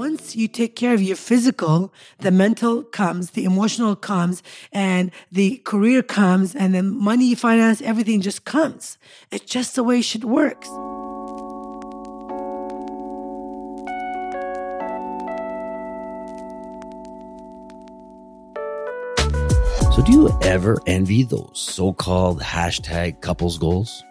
once you take care of your physical, the mental comes, the emotional comes, and the career comes, and then money, finance, everything just comes. It's just the way shit works. So, do you ever envy those so called hashtag couples goals?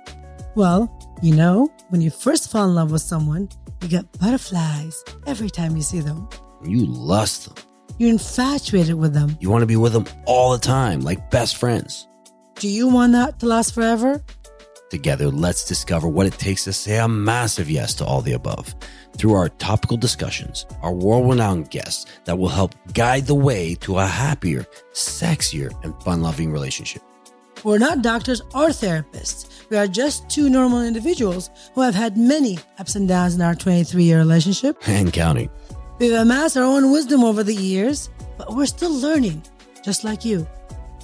Well, you know, when you first fall in love with someone, you get butterflies every time you see them. You lust them. You're infatuated with them. You want to be with them all the time, like best friends. Do you want that to last forever? Together, let's discover what it takes to say a massive yes to all the above through our topical discussions, our world renowned guests that will help guide the way to a happier, sexier, and fun loving relationship. We're not doctors or therapists. We are just two normal individuals who have had many ups and downs in our 23 year relationship. And counting. We've amassed our own wisdom over the years, but we're still learning, just like you.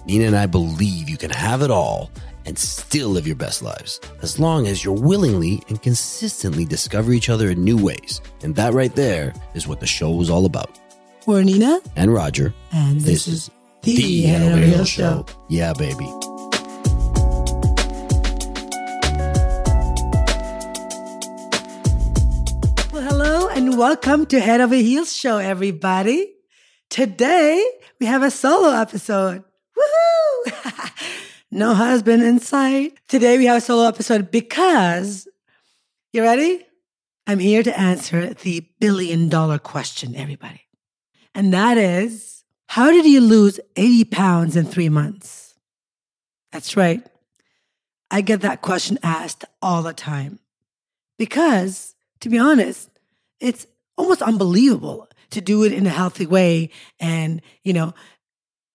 Nina and I believe you can have it all and still live your best lives as long as you're willingly and consistently discover each other in new ways. And that right there is what the show is all about. We're Nina And Roger. and this, is the, The Head Head Over Over Heels Heels show. Show. Yeah, baby. Welcome to Head Over Heels show, everybody. Today we have a solo episode. Woohoo! no husband in sight. Today we have a solo episode because you ready? I'm here to answer the billion dollar question, everybody. And that is how did you lose 80 pounds in three months? That's right. I get that question asked all the time because, to be honest, it's almost unbelievable to do it in a healthy way and, you know,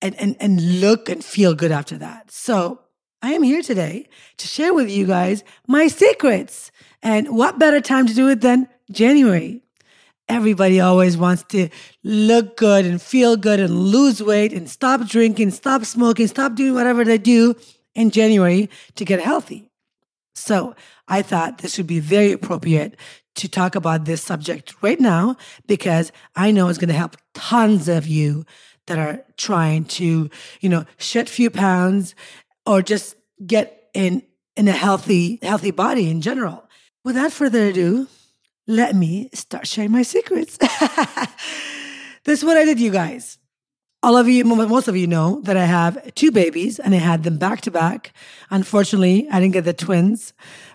and, and, and look and feel good after that. So I am here today to share with you guys my secrets. And what better time to do it than January? Everybody always wants to look good and feel good and lose weight and stop drinking, stop smoking, stop doing whatever they do in January to get healthy. So I thought this would be very appropriate to talk about this subject right now because I know it's going to help tons of you that are trying to, you know, shed a few pounds or just get in in a healthy healthy body in general. Without further ado, let me start sharing my secrets. this is what I did, you guys. All of you, most of you know that I have two babies and I had them back to back. Unfortunately, I didn't get the twins,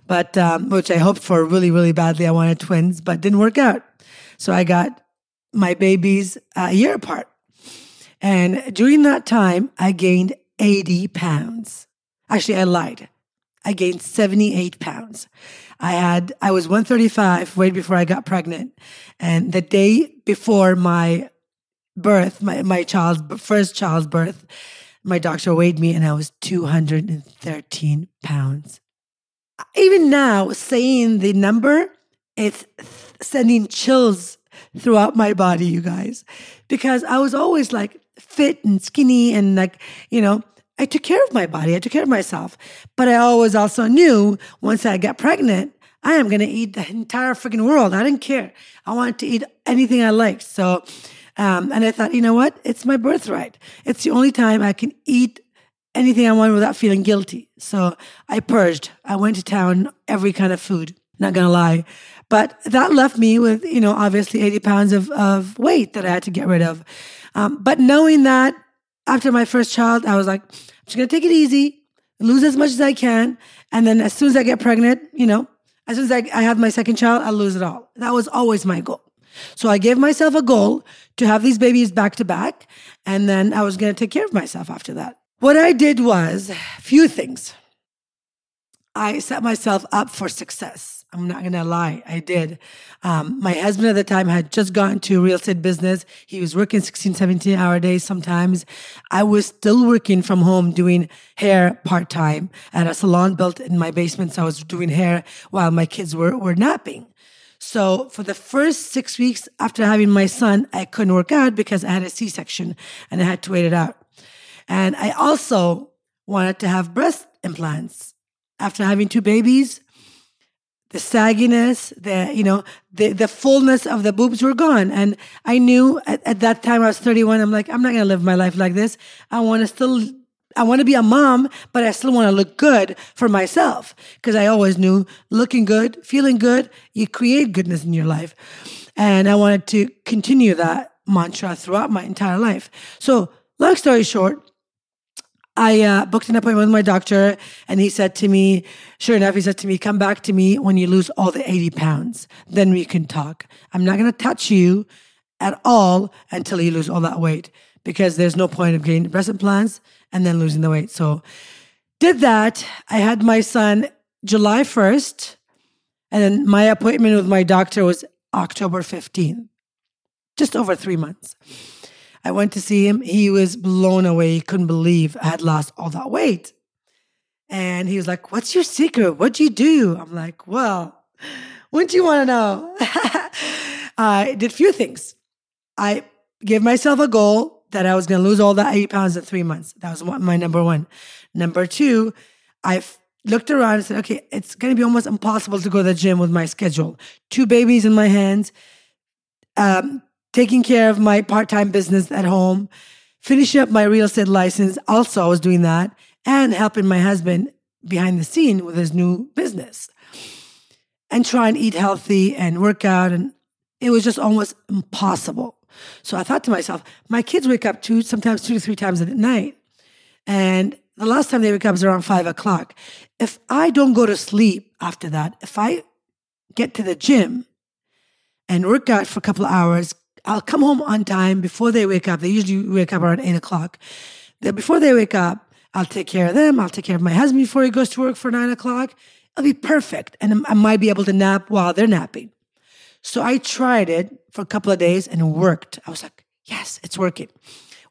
but, um, which I hoped for really, really badly. I wanted twins, but didn't work out. So I got my babies a year apart. And during that time, I gained 80 pounds. Actually, I lied. I gained 78 pounds. I had, I was 135 right before I got pregnant. And the day before my birth, my, my child's first child's birth, my doctor weighed me and I was 213 pounds. Even now, saying the number, it's sending chills throughout my body, you guys, because I was always like fit and skinny and like, you know, I took care of my body. I took care of myself. But I always also knew once I got pregnant, I am going to eat the entire freaking world. I didn't care. I wanted to eat anything I liked. So, um, and I thought, you know what? It's my birthright. It's the only time I can eat anything I wanted without feeling guilty. So I purged. I went to town, every kind of food, not to lie. But that left me with, you know, obviously 80 pounds of, of weight that I had to get rid of. Um, but knowing that after my first child, I was like, I'm just to take it easy, lose as much as I can. And then as soon as I get pregnant, you know, as soon as I, I have my second child, I'll lose it all. That was always my goal. So I gave myself a goal to have these babies back to back. And then I was to take care of myself after that. What I did was a few things. I set myself up for success. I'm not gonna lie, I did. Um, my husband at the time had just gotten to real estate business. He was working 16, 17 hour days sometimes. I was still working from home doing hair part time at a salon built in my basement. So I was doing hair while my kids were, were napping. So for the first six weeks after having my son, I couldn't work out because I had a C section and I had to wait it out. And I also wanted to have breast implants. After having two babies, the sagginess, the you know, the the fullness of the boobs were gone. And I knew at, at that time I was 31. I'm like, I'm not gonna live my life like this. I want to still. I want to be a mom, but I still want to look good for myself because I always knew looking good, feeling good, you create goodness in your life. And I wanted to continue that mantra throughout my entire life. So, long story short, I uh, booked an appointment with my doctor, and he said to me, sure enough, he said to me, come back to me when you lose all the 80 pounds. Then we can talk. I'm not going to touch you at all until you lose all that weight because there's no point of getting breast implants and then losing the weight. So, did that. I had my son July 1st, and then my appointment with my doctor was October 15th, just over three months. I went to see him. He was blown away. He couldn't believe I had lost all that weight. And he was like, What's your secret? What do you do? I'm like, Well, wouldn't you want to know? I did a few things. I gave myself a goal that I was going to lose all that 80 pounds in three months. That was my number one. Number two, I looked around and said, okay, it's going to be almost impossible to go to the gym with my schedule. Two babies in my hands, um, taking care of my part time business at home, finishing up my real estate license. Also, I was doing that and helping my husband behind the scene with his new business and try and eat healthy and work out. And it was just almost impossible. So I thought to myself, my kids wake up two, sometimes two to three times at night. And the last time they wake up is around five o'clock. If I don't go to sleep after that, if I get to the gym and work out for a couple of hours, I'll come home on time before they wake up. They usually wake up around eight o'clock. Before they wake up, I'll take care of them. I'll take care of my husband before he goes to work for nine o'clock. It'll be perfect. And I might be able to nap while they're napping. So I tried it for a couple of days and it worked. I was like, yes, it's working.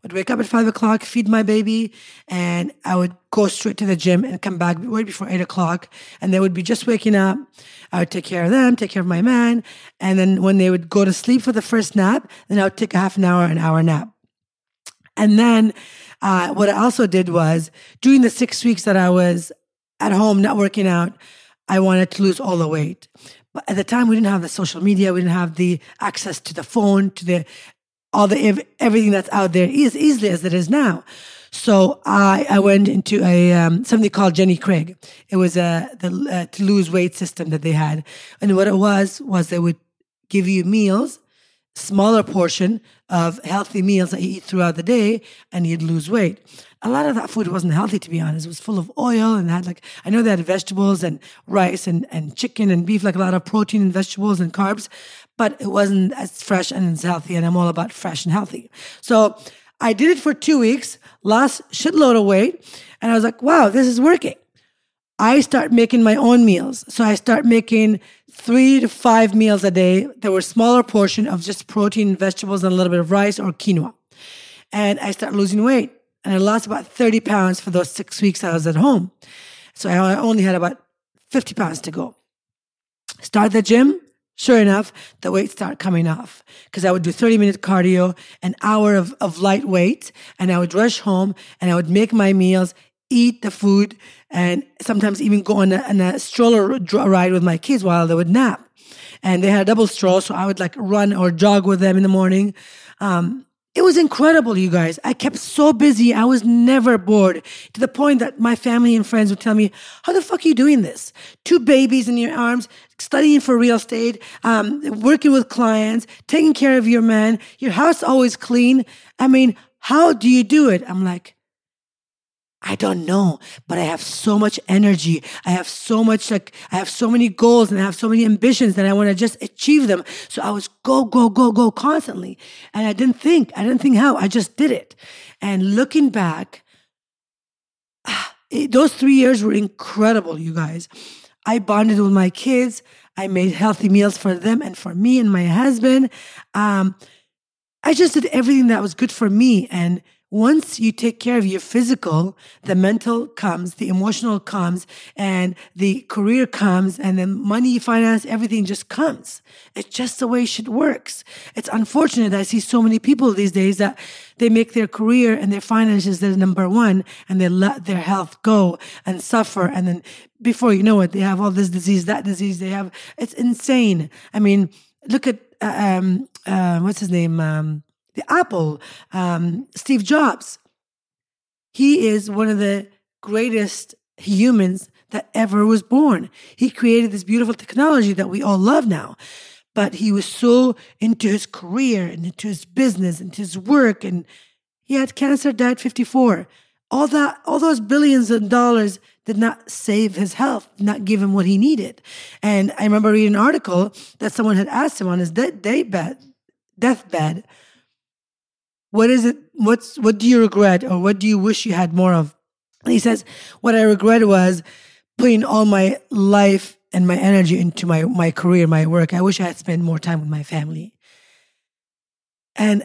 I'd wake up at five o'clock, feed my baby, and I would go straight to the gym and come back right before eight o'clock. And they would be just waking up. I would take care of them, take care of my man. And then when they would go to sleep for the first nap, then I would take a half an hour, an hour nap. And then uh, what I also did was during the six weeks that I was at home, not working out, I wanted to lose all the weight. But at the time, we didn't have the social media, we didn't have the access to the phone, to the all the everything that's out there is easily as it is now. So I, I went into a um, something called Jenny Craig. It was a the uh, to lose weight system that they had, and what it was was they would give you meals, smaller portion of healthy meals that you eat throughout the day, and you'd lose weight. A lot of that food wasn't healthy, to be honest. It was full of oil and had like I know they had vegetables and rice and and chicken and beef, like a lot of protein and vegetables and carbs, but it wasn't as fresh and as healthy. And I'm all about fresh and healthy. So I did it for two weeks, lost shitload of weight, and I was like, wow, this is working. I start making my own meals. So I start making three to five meals a day. There were smaller portion of just protein, vegetables, and a little bit of rice or quinoa. And I start losing weight. And I lost about 30 pounds for those six weeks I was at home. So I only had about 50 pounds to go. Start the gym, Sure enough, the weight started coming off because I would do 30 minute cardio, an hour of, of light weight, and I would rush home and I would make my meals, eat the food, and sometimes even go on a, on a stroller ride with my kids while they would nap. And they had a double stroll, so I would like run or jog with them in the morning. Um, it was incredible, you guys. I kept so busy. I was never bored to the point that my family and friends would tell me, How the fuck are you doing this? Two babies in your arms, studying for real estate, um, working with clients, taking care of your man, your house always clean. I mean, how do you do it? I'm like, I don't know, but I have so much energy. I have so much, like, I have so many goals and I have so many ambitions that I want to just achieve them. So I was go, go, go, go constantly. And I didn't think, I didn't think how, I just did it. And looking back, those three years were incredible, you guys. I bonded with my kids. I made healthy meals for them and for me and my husband. Um, I just did everything that was good for me. And once you take care of your physical, the mental comes, the emotional comes, and the career comes, and then money, finance, everything just comes. It's just the way shit works. It's unfortunate I see so many people these days that they make their career and their finances their number one, and they let their health go and suffer. And then before you know it, they have all this disease, that disease. They have it's insane. I mean, look at uh, um, uh, what's his name. Um, the Apple, um, Steve Jobs. He is one of the greatest humans that ever was born. He created this beautiful technology that we all love now. But he was so into his career and into his business and his work, and he had cancer, died 54. All that, all those billions of dollars did not save his health, not give him what he needed. And I remember reading an article that someone had asked him on his deathbed, deathbed what is it? What's what do you regret, or what do you wish you had more of? And he says, what I regret was putting all my life and my energy into my my career, my work. I wish I had spent more time with my family. And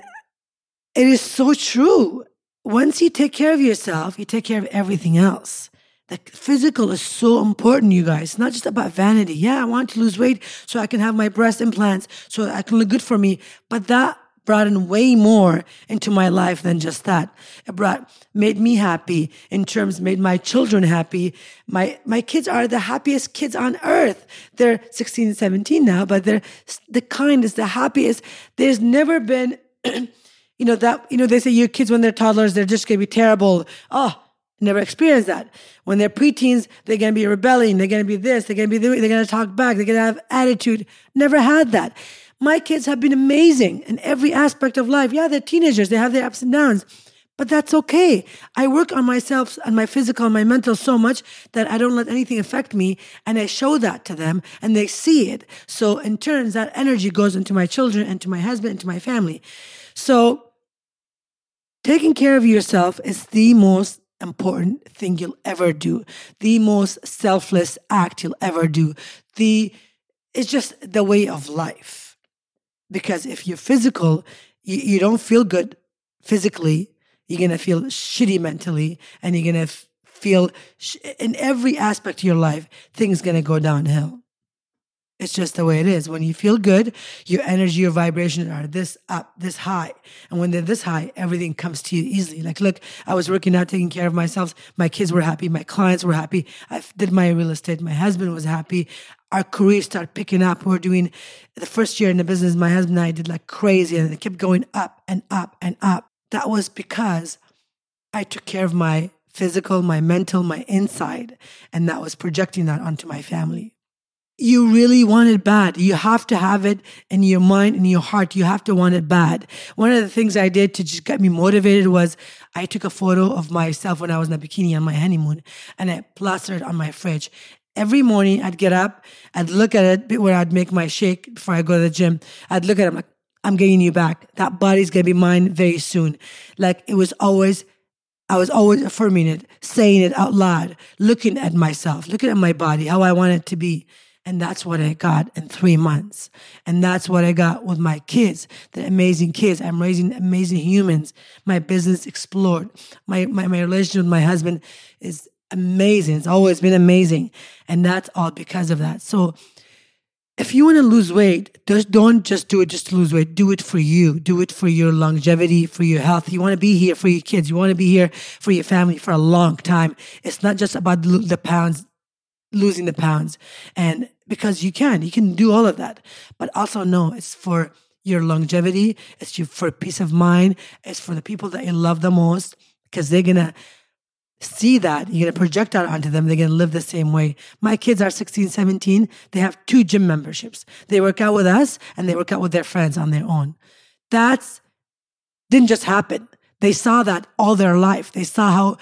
it is so true. Once you take care of yourself, you take care of everything else. The physical is so important, you guys. It's not just about vanity. Yeah, I want to lose weight so I can have my breast implants so I can look good for me. But that brought in way more into my life than just that. It brought, made me happy in terms, made my children happy. My, my kids are the happiest kids on earth. They're 16 and 17 now, but they're the kindest, the happiest. There's never been, you know, that, you know, they say your kids when they're toddlers, they're just going to be terrible. Oh, never experienced that. When they're preteens, they're going to be rebelling. They're going to be this. They're going to be, they're going to talk back. They're going to have attitude. Never had that. My kids have been amazing in every aspect of life. Yeah, they're teenagers, they have their ups and downs, but that's okay. I work on myself and my physical and my mental so much that I don't let anything affect me. And I show that to them and they see it. So in turns, that energy goes into my children and to my husband and to my family. So taking care of yourself is the most important thing you'll ever do, the most selfless act you'll ever do. The it's just the way of life. Because if you're physical, you, you don't feel good physically, you're to feel shitty mentally, and you're to f- feel sh- in every aspect of your life, things to go downhill. It's just the way it is. When you feel good, your energy, your vibration are this up, this high. And when they're this high, everything comes to you easily. Like, look, I was working out, taking care of myself. My kids were happy. My clients were happy. I did my real estate. My husband was happy. Our careers started picking up. We are doing the first year in the business. My husband and I did like crazy and it kept going up and up and up. That was because I took care of my physical, my mental, my inside. And that was projecting that onto my family you really want it bad. You have to have it in your mind, in your heart. You have to want it bad. One of the things I did to just get me motivated was I took a photo of myself when I was in a bikini on my honeymoon and I plastered it on my fridge. Every morning I'd get up, I'd look at it where I'd make my shake before I go to the gym. I'd look at it, I'm like, I'm getting you back. That body's gonna be mine very soon. Like it was always I was always affirming it, saying it out loud, looking at myself, looking at my body, how I want it to be. And that's what I got in three months. And that's what I got with my kids, the amazing kids. I'm raising amazing humans. My business explored. My, my, my relationship with my husband is amazing. It's always been amazing. And that's all because of that. So if you want to lose weight, just don't just do it just to lose weight. Do it for you. Do it for your longevity, for your health. You want to be here for your kids. You want to be here for your family for a long time. It's not just about the pounds, losing the pounds. And because you can, you can do all of that. But also know it's for your longevity, it's for peace of mind, it's for the people that you love the most, because they're gonna see that, you're gonna project that onto them, they're gonna live the same way. My kids are 16, 17, they have two gym memberships. They work out with us and they work out with their friends on their own. That's didn't just happen. They saw that all their life. They saw how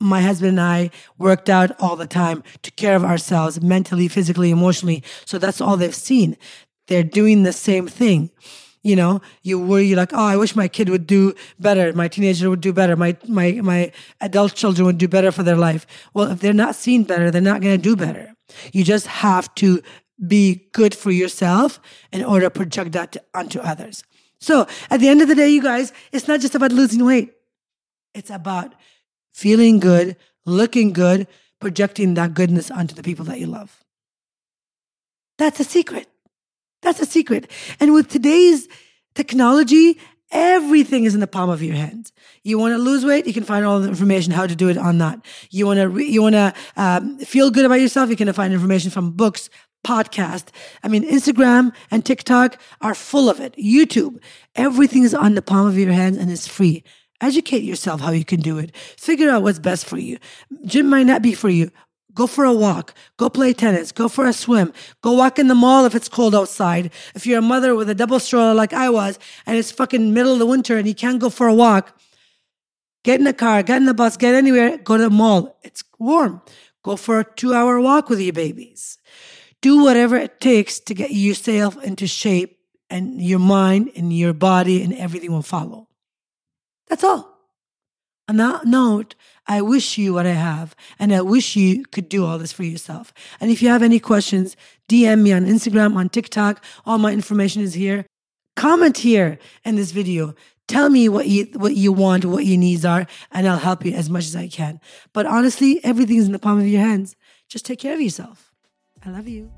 my husband and I worked out all the time, took care of ourselves mentally, physically, emotionally. So that's all they've seen. They're doing the same thing. You know, you worry like, oh, I wish my kid would do better. My teenager would do better. My my my adult children would do better for their life. Well, if they're not seeing better, they're not to do better. You just have to be good for yourself in order to project that to, onto others. So at the end of the day, you guys, it's not just about losing weight. It's about feeling good, looking good, projecting that goodness onto the people that you love. That's a secret. That's a secret. And with today's technology, everything is in the palm of your hands. You want to lose weight, you can find all the information how to do it on that. You want to re- you want to um, feel good about yourself, you can find information from books, podcast. I mean, Instagram and TikTok are full of it. YouTube, everything is on the palm of your hands and it's free. Educate yourself how you can do it. Figure out what's best for you. Gym might not be for you. Go for a walk. Go play tennis. Go for a swim. Go walk in the mall if it's cold outside. If you're a mother with a double stroller like I was and it's fucking middle of the winter and you can't go for a walk, get in the car, get in the bus, get anywhere, go to the mall. It's warm. Go for a two hour walk with your babies. Do whatever it takes to get yourself into shape and your mind and your body and everything will follow. That's all. On that note, I wish you what I have, and I wish you could do all this for yourself. And if you have any questions, DM me on Instagram, on TikTok. All my information is here. Comment here in this video. Tell me what you what you want, what your needs are, and I'll help you as much as I can. But honestly, everything's in the palm of your hands. Just take care of yourself. I love you.